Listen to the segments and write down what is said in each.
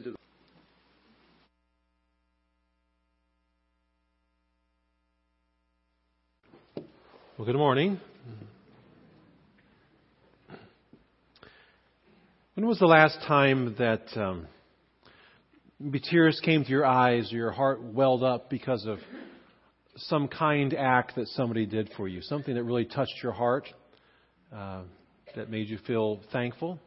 said to the Well, good morning. When was the last time that um, tears came to your eyes or your heart welled up because of some kind act that somebody did for you? Something that really touched your heart, uh, that made you feel thankful?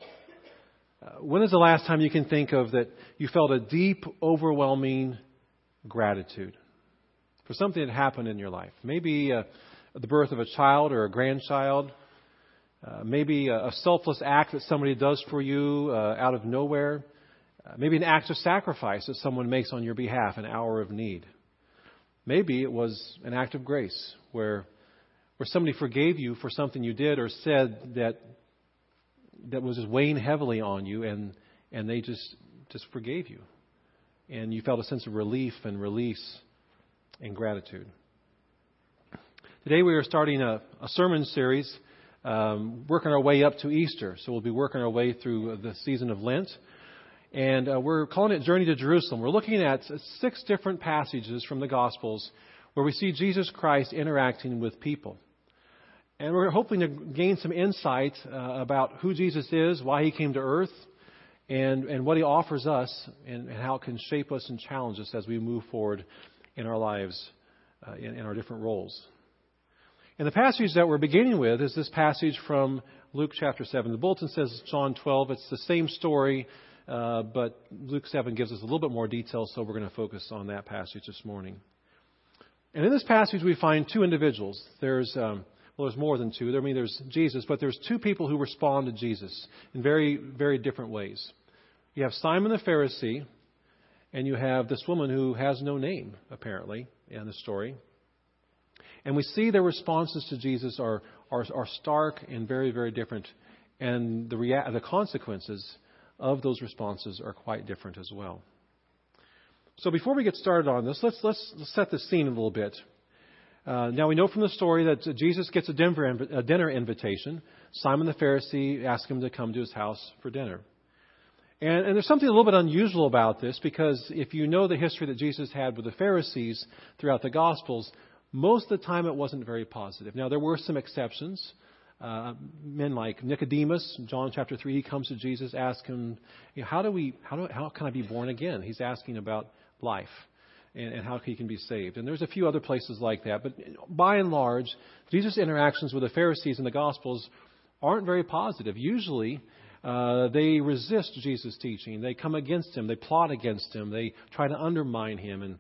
Uh, when is the last time you can think of that you felt a deep, overwhelming gratitude for something that happened in your life? Maybe. Uh, the birth of a child or a grandchild, uh, maybe a, a, selfless act that somebody does for you uh, out of nowhere, uh, maybe an act of sacrifice that someone makes on your behalf, an hour of need. Maybe it was an act of grace where where somebody forgave you for something you did or said that that was just weighing heavily on you and and they just just forgave you and you felt a sense of relief and release and gratitude. Today we are starting a, a sermon series, um, working our way up to Easter. So we'll be working our way through the season of Lent. And uh, we're calling it Journey to Jerusalem. We're looking at six different passages from the Gospels where we see Jesus Christ interacting with people. And we're hoping to gain some insight uh, about who Jesus is, why he came to earth, and, and what he offers us, and, and, how it can shape us and challenge us as we move forward in our lives, uh, in, in our different roles. And the passage that we're beginning with is this passage from Luke chapter 7. The bulletin says John 12. It's the same story, uh, but Luke 7 gives us a little bit more detail, so we're going to focus on that passage this morning. And in this passage, we find two individuals. There's, um, well, there's more than two. I mean, there's Jesus, but there's two people who respond to Jesus in very, very different ways. You have Simon the Pharisee, and you have this woman who has no name, apparently, in the story. And we see their responses to Jesus are, are, are stark and very, very different. And the, rea- the consequences of those responses are quite different as well. So before we get started on this, let's, let's, let's set the scene a little bit. Uh, now we know from the story that Jesus gets a, Denver, a dinner invitation. Simon the Pharisee asks him to come to his house for dinner. And, and, there's something a little bit unusual about this because if you know the history that Jesus had with the Pharisees throughout the Gospels, most of the time, it wasn't very positive. Now, there were some exceptions. Uh, men like Nicodemus, John chapter 3, he comes to Jesus, asks him, you know, how, do we, how, do, how can I be born again? He's asking about life and, and how he can be saved. And there's a few other places like that. But by and large, Jesus' interactions with the Pharisees in the Gospels aren't very positive. Usually, uh, they resist Jesus' teaching. They come against him. They plot against him. They try to undermine him and,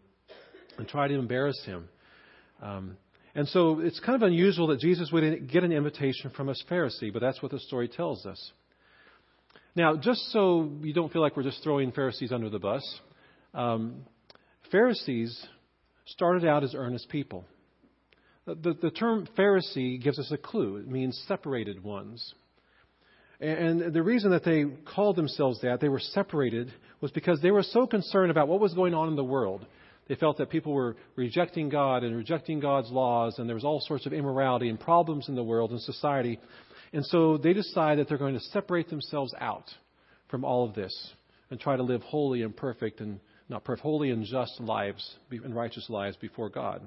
and try to embarrass him. Um, and so it's kind of unusual that Jesus would get an invitation from a Pharisee, but that's what the story tells us. Now, just so you don't feel like we're just throwing Pharisees under the bus, um, Pharisees started out as earnest people. The, the, term Pharisee gives us a clue. It means separated ones. And the reason that they called themselves that, they were separated, was because they were so concerned about what was going on in the world. They felt that people were rejecting God and rejecting God's laws, and there was all sorts of immorality and problems in the world and society. And so they decide that they're going to separate themselves out from all of this and try to live holy and perfect and not perfect, holy and just lives and righteous lives before God.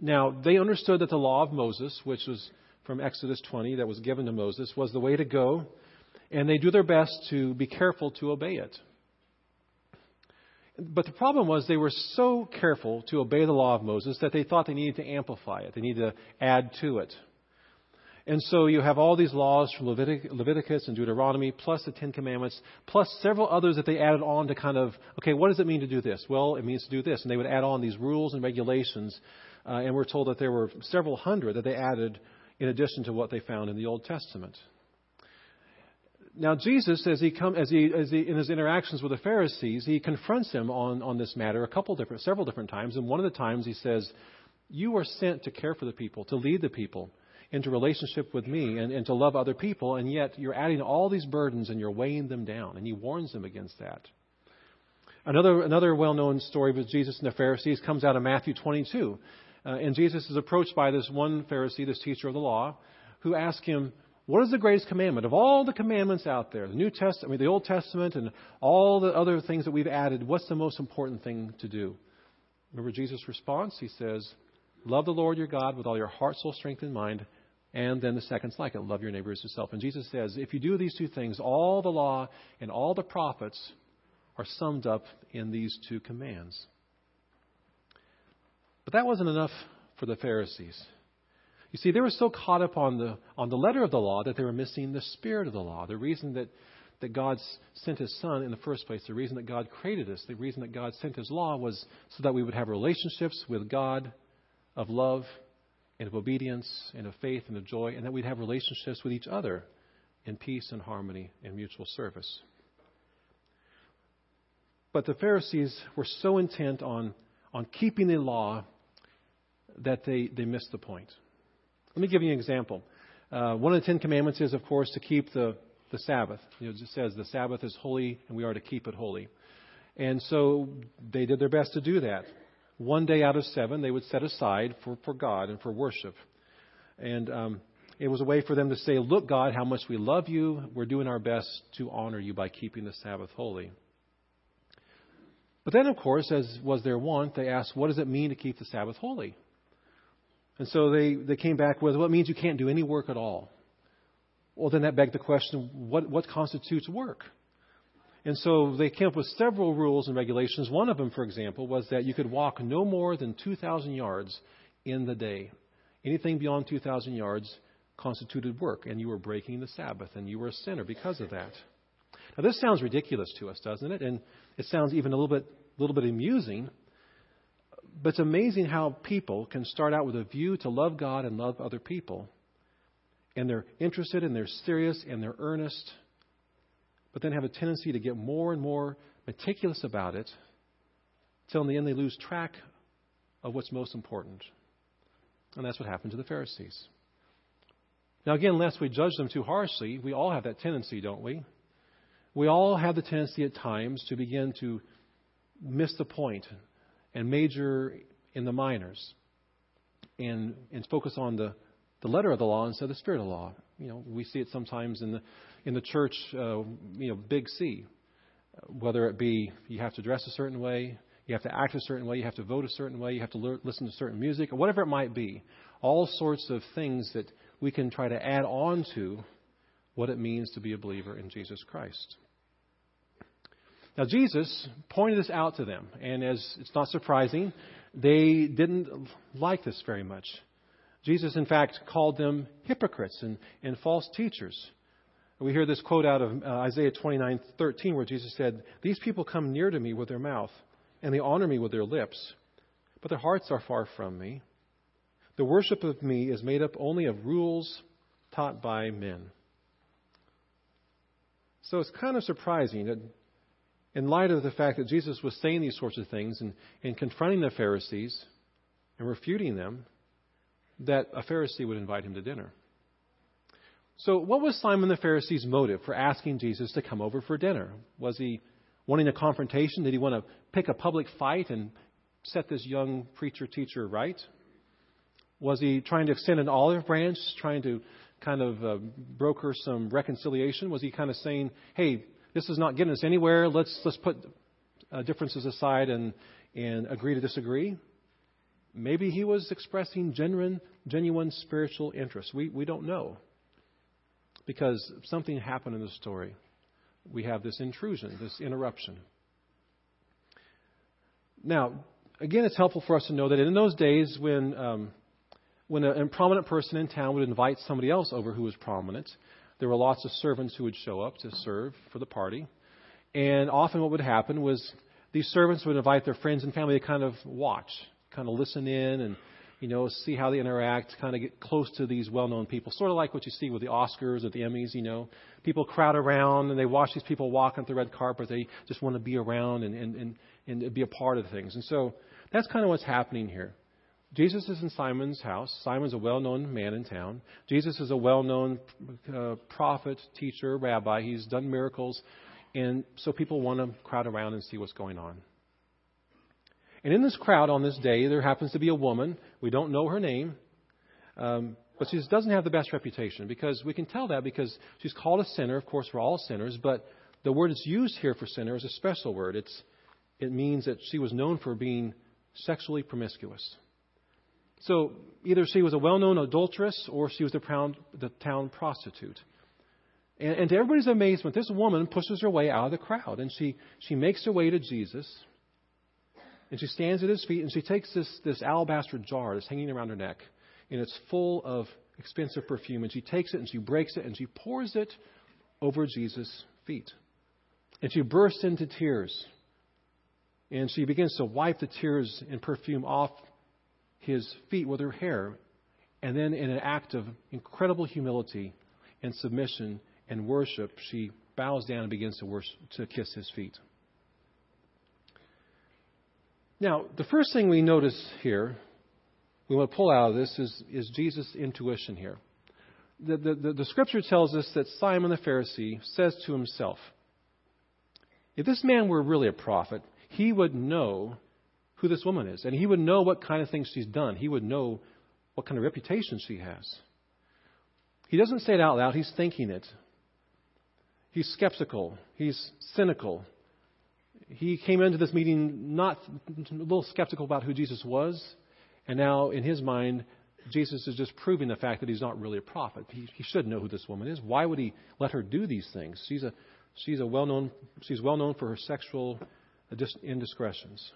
Now, they understood that the law of Moses, which was from Exodus 20 that was given to Moses, was the way to go, and they do their best to be careful to obey it. But the problem was they were so careful to obey the law of Moses that they thought they needed to amplify it. They needed to add to it. And so you have all these laws from Levitic- Leviticus and Deuteronomy, plus the Ten Commandments, plus several others that they added on to kind of, okay, what does it mean to do this? Well, it means to do this. And they would add on these rules and regulations. Uh, and we're told that there were several hundred that they added in addition to what they found in the Old Testament. Now, Jesus, as he, come, as he, as he, in his interactions with the Pharisees, he confronts them on, on this matter a couple different, several different times. And one of the times he says, You are sent to care for the people, to lead the people into relationship with me and, and to love other people, and yet you're adding all these burdens and you're weighing them down. And he warns them against that. Another, another well known story with Jesus and the Pharisees comes out of Matthew 22. Uh, and Jesus is approached by this one Pharisee, this teacher of the law, who asks him, what is the greatest commandment? Of all the commandments out there, the New Testament, I mean, the Old Testament, and all the other things that we've added, what's the most important thing to do? Remember Jesus' response? He says, Love the Lord your God with all your heart, soul, strength, and mind. And then the second's like it love your neighbor as yourself. And Jesus says, if you do these two things, all the law and all the prophets are summed up in these two commands. But that wasn't enough for the Pharisees. You see, they were so caught up on the, on the letter of the law that they were missing the spirit of the law. The reason that, that God sent His Son in the first place, the reason that God created us, the reason that God sent His law was so that we would have relationships with God of love and of obedience and of faith and of joy, and that we'd have relationships with each other in peace and harmony and mutual service. But the Pharisees were so intent on, on keeping the law that they, they missed the point. Let me give you an example. Uh, one of the Ten Commandments is, of course, to keep the, the Sabbath. You know, it says the Sabbath is holy and we are to keep it holy. And so they did their best to do that. One day out of seven they would set aside for, for God and for worship. And um, it was a way for them to say, Look, God, how much we love you. We're doing our best to honor you by keeping the Sabbath holy. But then, of course, as was their wont, they asked, What does it mean to keep the Sabbath holy? And so they, they came back with, well, it means you can't do any work at all. Well, then that begged the question, what, what constitutes work? And so they came up with several rules and regulations. One of them, for example, was that you could walk no more than 2,000 yards in the day. Anything beyond 2,000 yards constituted work, and you were breaking the Sabbath, and you were a sinner because of that. Now, this sounds ridiculous to us, doesn't it? And it sounds even a little bit, little bit amusing. But it's amazing how people can start out with a view to love God and love other people. And they're interested and they're serious and they're earnest, but then have a tendency to get more and more meticulous about it until in the end they lose track of what's most important. And that's what happened to the Pharisees. Now, again, lest we judge them too harshly, we all have that tendency, don't we? We all have the tendency at times to begin to miss the point and major in the minors and, and focus on the, the letter of the law instead of the spirit of the law. You know, we see it sometimes in the, in the church, uh, you know, big C. Whether it be you have to dress a certain way, you have to act a certain way, you have to vote a certain way, you have to le- listen to certain music, or whatever it might be. All sorts of things that we can try to add on to what it means to be a believer in Jesus Christ. Now, Jesus pointed this out to them, and as it's not surprising, they didn't like this very much. Jesus, in fact, called them hypocrites and, and false teachers. We hear this quote out of uh, Isaiah 29:13, where Jesus said, "These people come near to me with their mouth, and they honor me with their lips, but their hearts are far from me. The worship of me is made up only of rules taught by men." So it's kind of surprising that in light of the fact that Jesus was saying these sorts of things and, and confronting the Pharisees and refuting them, that a Pharisee would invite him to dinner. So, what was Simon the Pharisee's motive for asking Jesus to come over for dinner? Was he wanting a confrontation? Did he want to pick a public fight and set this young preacher teacher right? Was he trying to extend an olive branch, trying to kind of uh, broker some reconciliation? Was he kind of saying, hey, this is not getting us anywhere. Let's let's put uh, differences aside and and agree to disagree. Maybe he was expressing genuine genuine spiritual interest. We we don't know because something happened in the story. We have this intrusion, this interruption. Now, again, it's helpful for us to know that in those days when um, when a, a prominent person in town would invite somebody else over who was prominent, there were lots of servants who would show up to serve for the party. And often what would happen was these servants would invite their friends and family to kind of watch, kind of listen in and, you know, see how they interact, kind of get close to these well-known people. Sort of like what you see with the Oscars or the Emmys, you know. People crowd around and they watch these people walk on the red carpet. They just want to be around and, and, and, and be a part of things. And so that's kind of what's happening here. Jesus is in Simon's house. Simon's a well known man in town. Jesus is a well known uh, prophet, teacher, rabbi. He's done miracles. And so people want to crowd around and see what's going on. And in this crowd on this day, there happens to be a woman. We don't know her name. Um, But she doesn't have the best reputation because we can tell that because she's called a sinner. Of course, we're all sinners, but the word that's used here for sinner is a special word. It's, it means that she was known for being sexually promiscuous. So either she was a well known adulteress or she was the town, the town prostitute. And, and to everybody's amazement, this woman pushes her way out of the crowd and she, she makes her way to Jesus. And she stands at his feet and she takes this, this alabaster jar that's hanging around her neck and it's full of expensive perfume. And she takes it and she breaks it and she pours it over Jesus' feet. And she bursts into tears. And she begins to wipe the tears and perfume off his feet with her hair. And then, in an act of incredible humility and submission and worship, she bows down and begins to, worship, to kiss his feet. Now, the first thing we notice here we want to pull out of this is, is Jesus' intuition here. The, the, the, the scripture tells us that Simon the Pharisee says to himself, if this man were really a prophet, he would know who this woman is, and he would know what kind of things she's done. He would know what kind of reputation she has. He doesn't say it out loud, he's thinking it. He's skeptical, he's cynical. He came into this meeting not a little skeptical about who Jesus was, and now, in his mind, Jesus is just proving the fact that he's not really a prophet. He, he should know who this woman is. Why would he let her do these things? She's a, she's a well-known, she's well known for her sexual indiscretions.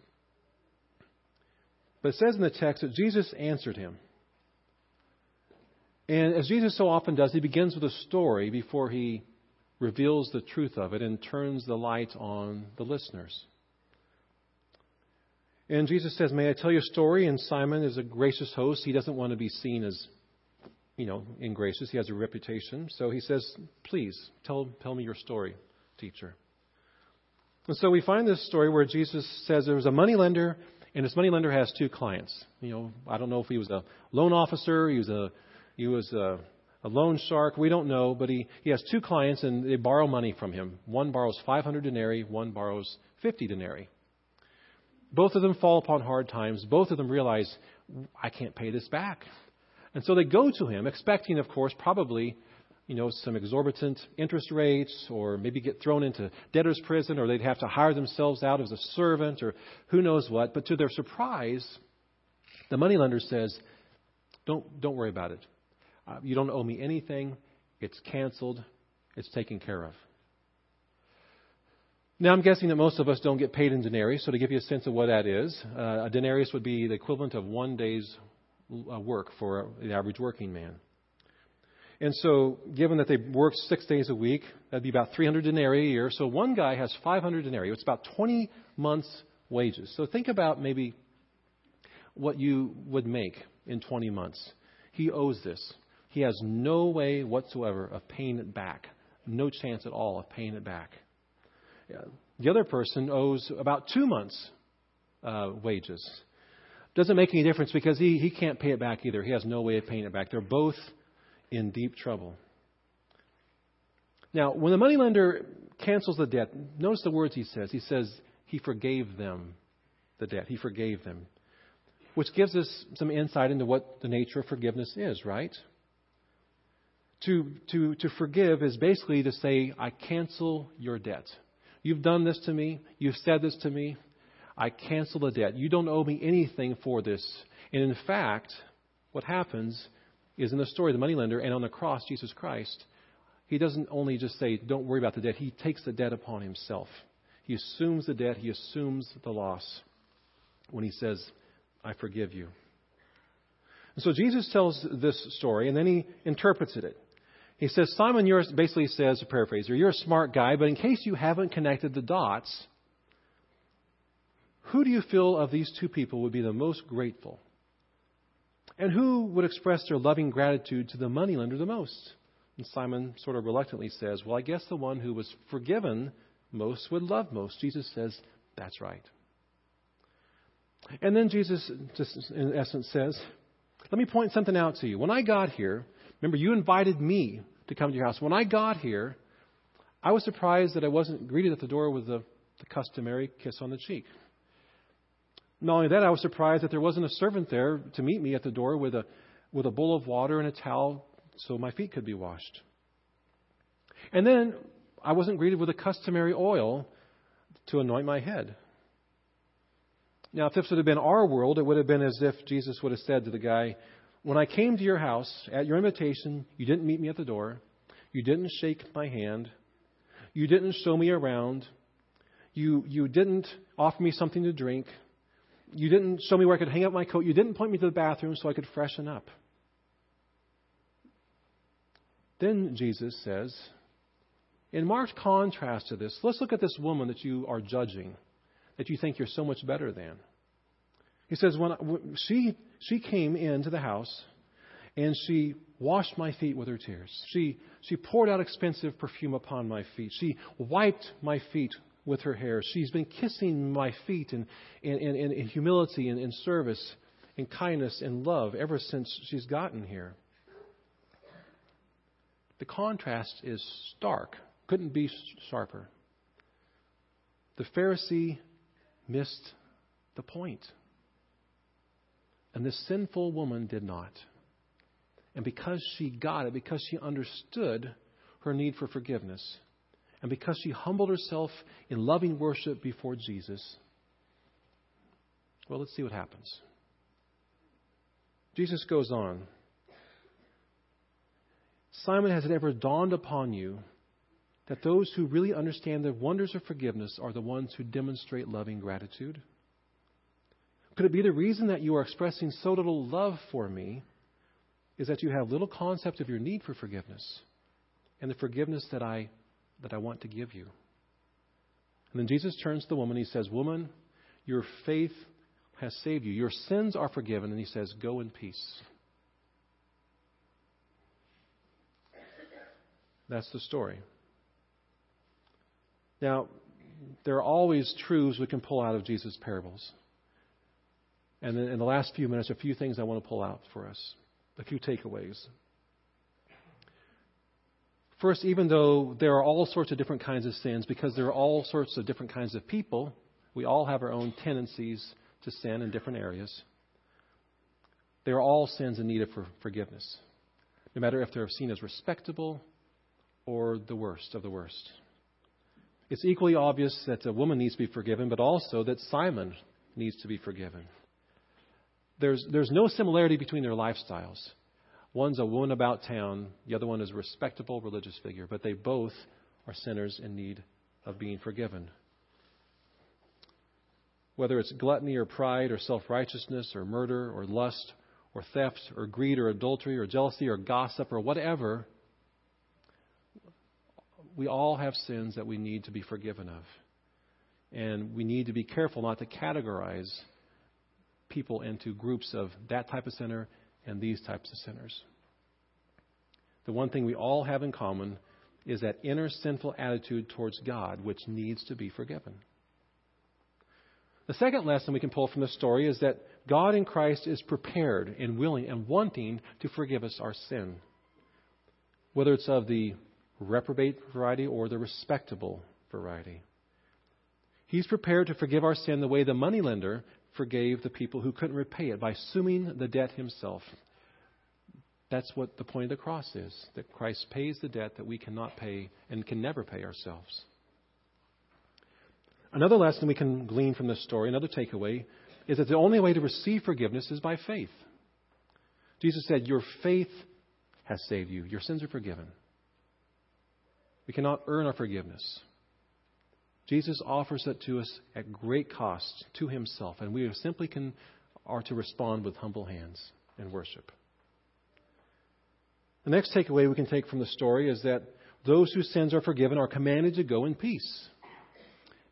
But it says in the text that Jesus answered him. And as Jesus so often does, he begins with a story before he reveals the truth of it and turns the light on the listeners. And Jesus says, May I tell you a story? And Simon is a gracious host. He doesn't want to be seen as, you know, ingracious. He has a reputation. So he says, Please, tell, tell me your story, teacher. And so we find this story where Jesus says there was a money lender, and this money lender has two clients. You know, I don't know if he was a loan officer, he was a he was a, a loan shark. We don't know, but he, he has two clients, and they borrow money from him. One borrows 500 denarii, one borrows 50 denarii. Both of them fall upon hard times. Both of them realize, I can't pay this back. And so they go to him, expecting, of course, probably, you know, some exorbitant interest rates, or maybe get thrown into debtor's prison, or they'd have to hire themselves out as a servant, or who knows what. But to their surprise, the moneylender says, "Don't don't worry about it. Uh, you don't owe me anything. It's canceled. It's taken care of." Now, I'm guessing that most of us don't get paid in denarii, so to give you a sense of what that is, uh, a denarius would be the equivalent of one day's uh, work for the average working man. And so, given that they work six days a week, that'd be about 300 denarii a year. So, one guy has 500 denarii. It's about 20 months' wages. So, think about maybe what you would make in 20 months. He owes this. He has no way whatsoever of paying it back. No chance at all of paying it back. The other person owes about two months' uh, wages. Doesn't make any difference because he, he can't pay it back either. He has no way of paying it back. They're both in deep trouble. Now, when the moneylender cancels the debt, notice the words he says. He says he forgave them the debt. He forgave them, which gives us some insight into what the nature of forgiveness is, right? To, to, to forgive is basically to say, I cancel your debt. You've done this to me. You've said this to me. I cancel the debt. You don't owe me anything for this. And in fact, what happens is in the story of the moneylender and on the cross, Jesus Christ, he doesn't only just say, Don't worry about the debt, he takes the debt upon himself. He assumes the debt, he assumes the loss when he says, I forgive you. And so Jesus tells this story, and then he interprets it. He says, Simon, you're, basically says, a paraphraser, you're a smart guy, but in case you haven't connected the dots, who do you feel of these two people would be the most grateful? And who would express their loving gratitude to the moneylender the most? And Simon sort of reluctantly says, Well, I guess the one who was forgiven most would love most. Jesus says, That's right. And then Jesus, just in essence, says, Let me point something out to you. When I got here, remember, you invited me to come to your house. When I got here, I was surprised that I wasn't greeted at the door with the, the customary kiss on the cheek. Not only that, I was surprised that there wasn't a servant there to meet me at the door with a, with a bowl of water and a towel so my feet could be washed. And then I wasn't greeted with a customary oil to anoint my head. Now, if this would have been our world, it would have been as if Jesus would have said to the guy, When I came to your house at your invitation, you didn't meet me at the door, you didn't shake my hand, you didn't show me around, you, you didn't offer me something to drink, you didn't show me where I could hang up my coat, you didn't point me to the bathroom so I could freshen up. Then Jesus says, in marked contrast to this, let's look at this woman that you are judging, that you think you're so much better than. He says, when she, she came into the house and she washed my feet with her tears. She, she poured out expensive perfume upon my feet. She wiped my feet with her hair. She's been kissing my feet in, in, in, in humility and in service, and kindness and love ever since she's gotten here. The contrast is stark couldn't be sharper. The Pharisee missed the point. And this sinful woman did not. And because she got it, because she understood her need for forgiveness, and because she humbled herself in loving worship before Jesus, well, let's see what happens. Jesus goes on Simon, has it ever dawned upon you that those who really understand the wonders of forgiveness are the ones who demonstrate loving gratitude? Could it be the reason that you are expressing so little love for me is that you have little concept of your need for forgiveness and the forgiveness that I that I want to give you? And then Jesus turns to the woman. He says, "Woman, your faith has saved you. Your sins are forgiven." And he says, "Go in peace." That's the story. Now, there are always truths we can pull out of Jesus' parables. And then in the last few minutes, a few things I want to pull out for us, a few takeaways. First, even though there are all sorts of different kinds of sins, because there are all sorts of different kinds of people, we all have our own tendencies to sin in different areas. They are all sins in need of forgiveness, no matter if they're seen as respectable or the worst of the worst. It's equally obvious that a woman needs to be forgiven, but also that Simon needs to be forgiven. There's, there's no similarity between their lifestyles. One's a woman about town, the other one is a respectable religious figure, but they both are sinners in need of being forgiven. Whether it's gluttony or pride or self righteousness or murder or lust or theft or greed or adultery or jealousy or gossip or whatever, we all have sins that we need to be forgiven of. And we need to be careful not to categorize people into groups of that type of sinner and these types of sinners. The one thing we all have in common is that inner sinful attitude towards God, which needs to be forgiven. The second lesson we can pull from the story is that God in Christ is prepared and willing and wanting to forgive us our sin. Whether it's of the reprobate variety or the respectable variety. He's prepared to forgive our sin the way the moneylender forgave the people who couldn't repay it by assuming the debt himself. That's what the point of the cross is that Christ pays the debt that we cannot pay and can never pay ourselves. Another lesson we can glean from this story, another takeaway, is that the only way to receive forgiveness is by faith. Jesus said, Your faith has saved you, your sins are forgiven. We cannot earn our forgiveness. Jesus offers it to us at great cost to himself, and we simply can, are to respond with humble hands and worship. The next takeaway we can take from the story is that those whose sins are forgiven are commanded to go in peace.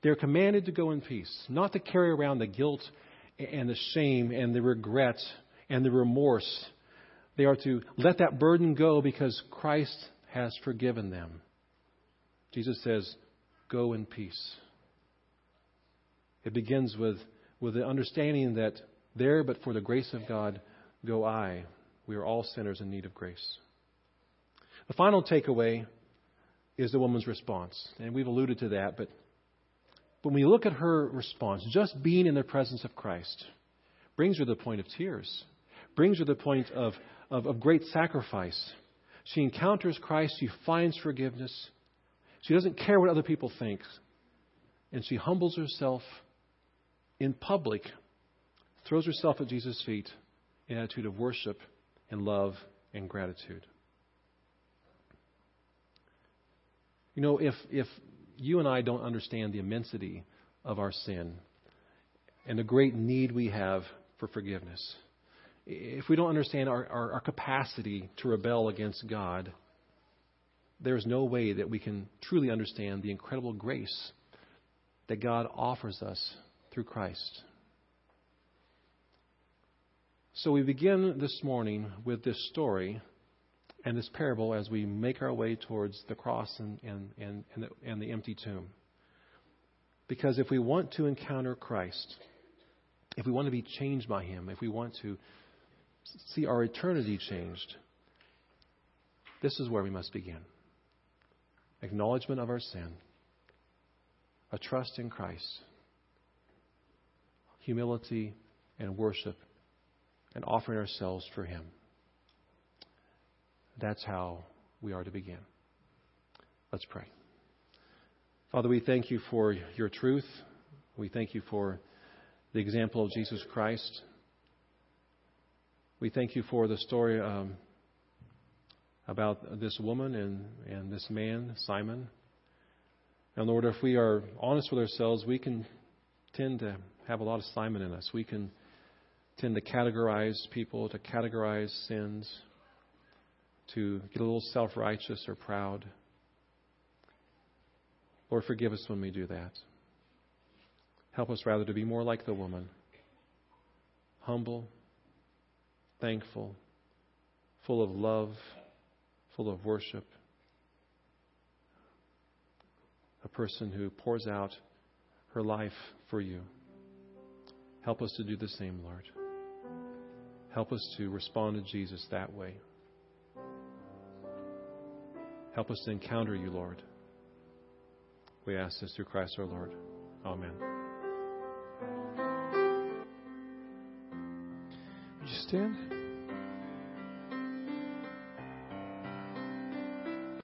They're commanded to go in peace, not to carry around the guilt and the shame and the regret and the remorse. They are to let that burden go because Christ has forgiven them. Jesus says, Go in peace. It begins with, with the understanding that there, but for the grace of God, go I. We are all sinners in need of grace. The final takeaway is the woman's response. And we've alluded to that, but, when we look at her response, just being in the presence of Christ brings her to the point of tears, brings her to the point of, of, of great sacrifice. She encounters Christ, she finds forgiveness. She doesn't care what other people think. And she humbles herself in public, throws herself at Jesus' feet in an attitude of worship and love and gratitude. You know, if, if you and I don't understand the immensity of our sin and the great need we have for forgiveness, if we don't understand our, our, our capacity to rebel against God, there's no way that we can truly understand the incredible grace that God offers us through Christ. So we begin this morning with this story and this parable as we make our way towards the cross and, and, and, and, the, and the empty tomb. Because if we want to encounter Christ, if we want to be changed by Him, if we want to see our eternity changed, this is where we must begin acknowledgement of our sin, a trust in Christ, humility and worship, and offering ourselves for Him. That's how we are to begin. Let's pray. Father, we thank you for your truth. We thank you for the example of Jesus Christ. We thank you for the story um, about this woman and, and this man, Simon. And Lord, if we are honest with ourselves, we can tend to have a lot of Simon in us. We can tend to categorize people, to categorize sins, to get a little self righteous or proud. Lord, forgive us when we do that. Help us rather to be more like the woman humble, thankful, full of love, full of worship. A person who pours out her life for you. Help us to do the same, Lord. Help us to respond to Jesus that way. Help us to encounter you, Lord. We ask this through Christ our Lord. Amen. Would you stand?